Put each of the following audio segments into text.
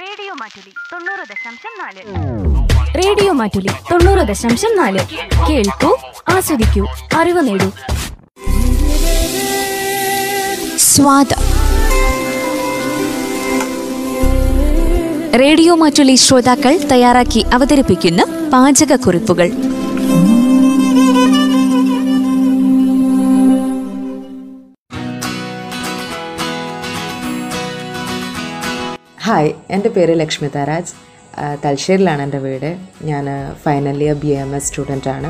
Radio Mattoli തൊണ്ണൂറ് ദശാംശം നാല്. റേഡിയോ മാറ്റുലി തൊണ്ണൂറ് ദശാംശം നാല്. കേൾക്കൂ ആസ്വദിക്കൂ അറിവ് നേടൂ. സ്വാദ. റേഡിയോ മാറ്റുലി ശ്രോതാക്കൾ തയ്യാറാക്കി അവതരിപ്പിക്കുന്ന പാചകക്കുറിപ്പുകൾ. ഹായ് എന്റെ പേര് ലക്ഷ്മി താരാജ്. തലശ്ശേരിയിലാണ് എന്റെ വീട്. ഞാൻ final year B M S student ആണ്.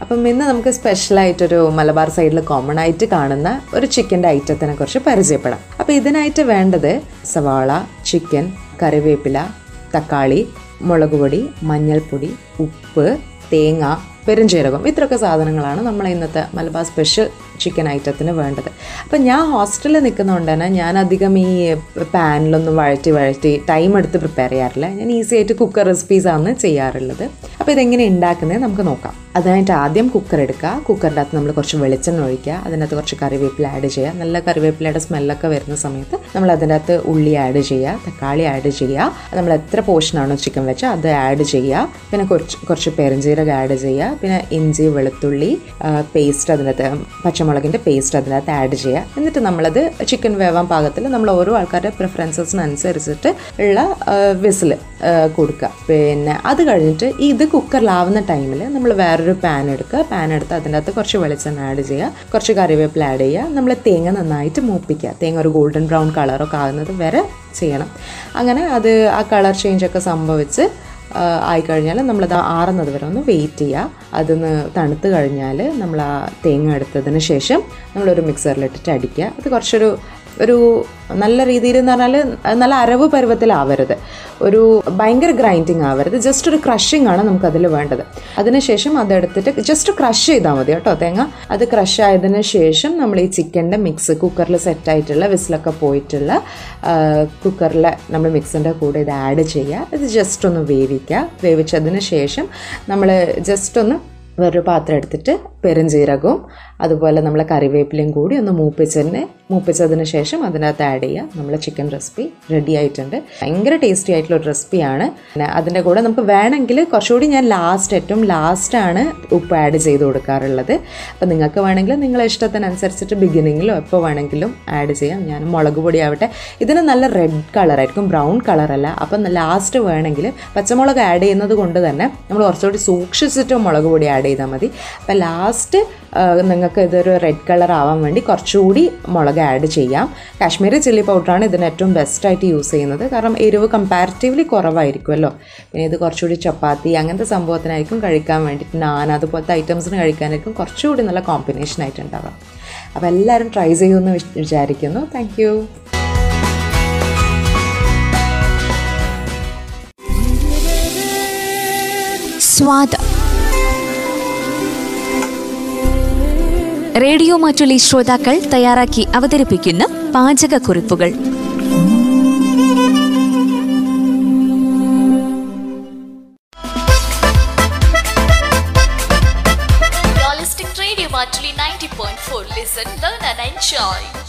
അപ്പം ഇന്ന് നമുക്ക് സ്പെഷ്യലായിട്ടൊരു മലബാർ സൈഡിൽ കോമൺ ആയിട്ട് കാണുന്ന ഒരു ചിക്കന്റെ ഐറ്റത്തിനെ കുറിച്ച് പരിചയപ്പെടാം. അപ്പോൾ ഇതിനായിട്ട് വേണ്ടത് സവാള ചിക്കൻ കറിവേപ്പില തക്കാളി മുളക് പൊടി മഞ്ഞൾപ്പൊടി ഉപ്പ് തേങ്ങ പെരുംജീരകം. ഇത്രയൊക്കെ സാധനങ്ങളാണ് നമ്മൾ ഇന്നത്തെ മലബാർ സ്പെഷ്യൽ ചിക്കൻ ഐറ്റത്തിന് വേണ്ടത്. അപ്പം ഞാൻ ഹോസ്റ്റലിൽ നിൽക്കുന്നതുകൊണ്ട് തന്നെ ഞാൻ അധികം ഈ പാനിലൊന്നും വഴറ്റി വഴറ്റി ടൈം എടുത്ത് പ്രിപ്പയർ ചെയ്യാറില്ല. ഞാൻ ഈസി ആയിട്ട് കുക്കർ റെസിപ്പീസാണ് ചെയ്യാറുള്ളത്. അപ്പോൾ ഇതെങ്ങനെ ഉണ്ടാക്കുന്നത് നമുക്ക് നോക്കാം. അതിനായിട്ട് ആദ്യം കുക്കർ എടുക്കുക. കുക്കറിന്റെ അകത്ത് നമ്മൾ കുറച്ച് വെളിച്ചെണ്ണ ഒഴിക്കുക. അതിനകത്ത് കുറച്ച് കറിവേപ്പില ആഡ് ചെയ്യുക. നല്ല കറിവേപ്പിലയുടെ സ്മെല്ലൊക്കെ വരുന്ന സമയത്ത് നമ്മൾ അതിന്റെ അകത്ത് ഉള്ളി ആഡ് ചെയ്യുക തക്കാളി ആഡ് ചെയ്യുക. നമ്മൾ എത്ര പോർഷനാണോ ചിക്കൻ വെച്ചാൽ അത് ആഡ് ചെയ്യുക. പിന്നെ കുറച്ച് കുറച്ച് പെരുംജീരകം ആഡ് ചെയ്യുക. പിന്നെ ഇഞ്ചി വെളുത്തുള്ളി പേസ്റ്റ് അതിനകത്ത് പച്ചമുളകിന്റെ പേസ്റ്റ് അതിനകത്ത് ആഡ് ചെയ്യുക. എന്നിട്ട് നമ്മളത് ചിക്കൻ വേവാൻ പാകത്തിൽ നമ്മൾ ഓരോ ആൾക്കാരുടെ പ്രിഫറൻസസിനനുസരിച്ചിട്ട് ഉള്ള വിസിൽ കൊടുക്കുക. പിന്നെ അത് കഴിഞ്ഞിട്ട് ഇത് കുക്കറിലാവുന്ന ടൈമിൽ നമ്മൾ വേറൊരു പാൻ എടുക്കുക. പാൻ എടുത്ത് അതിന്റെ അകത്ത് കുറച്ച് വെളിച്ചെണ്ണ ആഡ് ചെയ്യുക. കുറച്ച് കറിവേപ്പില ആഡ് ചെയ്യുക. നമ്മൾ തേങ്ങ നന്നായിട്ട് മൂപ്പിക്കുക. തേങ്ങ ഒരു ഗോൾഡൻ ബ്രൗൺ കളറൊക്കെ ആകുന്നത് വരെ ചെയ്യണം. അങ്ങനെ അത് ആ കളർ ചേഞ്ചൊക്കെ സംഭവിച്ച് ആയിക്കഴിഞ്ഞാൽ നമ്മളത് ആറുന്നത് വരെ ഒന്ന് വെയിറ്റ് ചെയ്യുക അതൊന്ന് തണുത്ത് കഴിഞ്ഞാൽ നമ്മൾ ആ തേങ്ങ എടുത്തതിന് ശേഷം നമ്മളൊരു മിക്സറിലിട്ടിട്ട് അടിക്കുക. അത് കുറച്ചൊരു ഒരു നല്ല രീതിയിൽ എന്ന് പറഞ്ഞാൽ നല്ല അരവ് പരുവത്തിലാവരുത്. ഒരു ഭയങ്കര ഗ്രൈൻഡിങ് ആവരുത്. ജസ്റ്റ് ഒരു ക്രഷിംഗ് ആണ് നമുക്ക് നമുക്കതിൽ വേണ്ടത്. അതിനുശേഷം അതെടുത്തിട്ട് ജസ്റ്റ് ക്രഷ് ചെയ്താൽ മതി കേട്ടോ തേങ്ങ. അത് ക്രഷ് ആയതിനു ശേഷം നമ്മൾ ഈ ചിക്കന്റെ മിക്സ് കുക്കറിൽ സെറ്റായിട്ടുള്ള വിസിലൊക്കെ പോയിട്ടുള്ള കുക്കറിൽ നമ്മൾ മിക്സിന്റെ കൂടെ ഇത് ആഡ് ചെയ്യുക. ഇത് ജസ്റ്റ് ഒന്ന് വേവിക്കുക. വേവിച്ചതിന് ശേഷം നമ്മൾ ജസ്റ്റ് ഒന്ന് വേറൊരു പാത്രം എടുത്തിട്ട് പെരുംജീരകവും അതുപോലെ നമ്മൾ കറിവേപ്പിലയും കൂടി ഒന്ന് മൂപ്പിച്ചതിന് മൂപ്പിച്ചതിന് ശേഷം അതിനകത്ത് ആഡ് ചെയ്യുക. നമ്മൾ ചിക്കൻ റെസിപ്പി റെഡി ആയിട്ടുണ്ട്. ഭയങ്കര ടേസ്റ്റി ആയിട്ടുള്ള ഒരു റെസിപ്പിയാണ് അതിന്റെ കൂടെ നമുക്ക് വേണമെങ്കിൽ കുറച്ചുകൂടി ഞാൻ ലാസ്റ്റ് ഏറ്റവും ലാസ്റ്റാണ് ഉപ്പ് ആഡ് ചെയ്ത് കൊടുക്കാറുള്ളത്. അപ്പോൾ നിങ്ങൾക്ക് വേണമെങ്കിൽ നിങ്ങളെ ഇഷ്ടത്തിനനുസരിച്ചിട്ട് ബിഗിനിങ്ങിലോ എപ്പോൾ വേണമെങ്കിലും ആഡ് ചെയ്യാം. ഞാൻ മുളക് പൊടി ആവട്ടെ. ഇതിന് നല്ല റെഡ് കളറായിരിക്കും ബ്രൗൺ കളറല്ല അപ്പം ലാസ്റ്റ് വേണമെങ്കിൽ പച്ചമുളക് ആഡ് ചെയ്യുന്നത് കൊണ്ട് തന്നെ നമ്മൾ കുറച്ചുകൂടി സൂക്ഷിച്ചിട്ട് മുളക് പൊടി ആഡ് ചെയ്താൽ മതി. അപ്പം ലാസ്റ്റ് നിങ്ങൾക്ക് ഇതൊരു റെഡ് കളർ ആവാൻ വേണ്ടി കുറച്ചുകൂടി മുളക് ആഡ് ചെയ്യാം. കാശ്മീരി ചില്ലി പൗഡറാണ് ഇതിന് ഏറ്റവും ബെസ്റ്റായിട്ട് യൂസ് ചെയ്യുന്നത്. കാരണം എരിവ് കമ്പാരിറ്റീവ്ലി കുറവായിരിക്കുമല്ലോ. പിന്നെ ഇത് കുറച്ചുകൂടി ചപ്പാത്തി അങ്ങനത്തെ സംഭവത്തിനായിരിക്കും കഴിക്കാൻ വേണ്ടിയിട്ട് നാൻ അതുപോലത്തെ ഐറ്റംസിന് കഴിക്കാനായിരിക്കും കുറച്ചുകൂടി നല്ല കോമ്പിനേഷൻ ആയിട്ടുണ്ടാവാം അപ്പോൾ എല്ലാവരും ട്രൈ ചെയ്യുമെന്ന് വിചാരിക്കുന്നു. താങ്ക് സ്വാദം റേഡിയോ മാറ്റുള്ള ശ്രോതാക്കൾ തയ്യാറാക്കി അവതരിപ്പിക്കുന്ന പാചക കുറിപ്പുകൾ Join.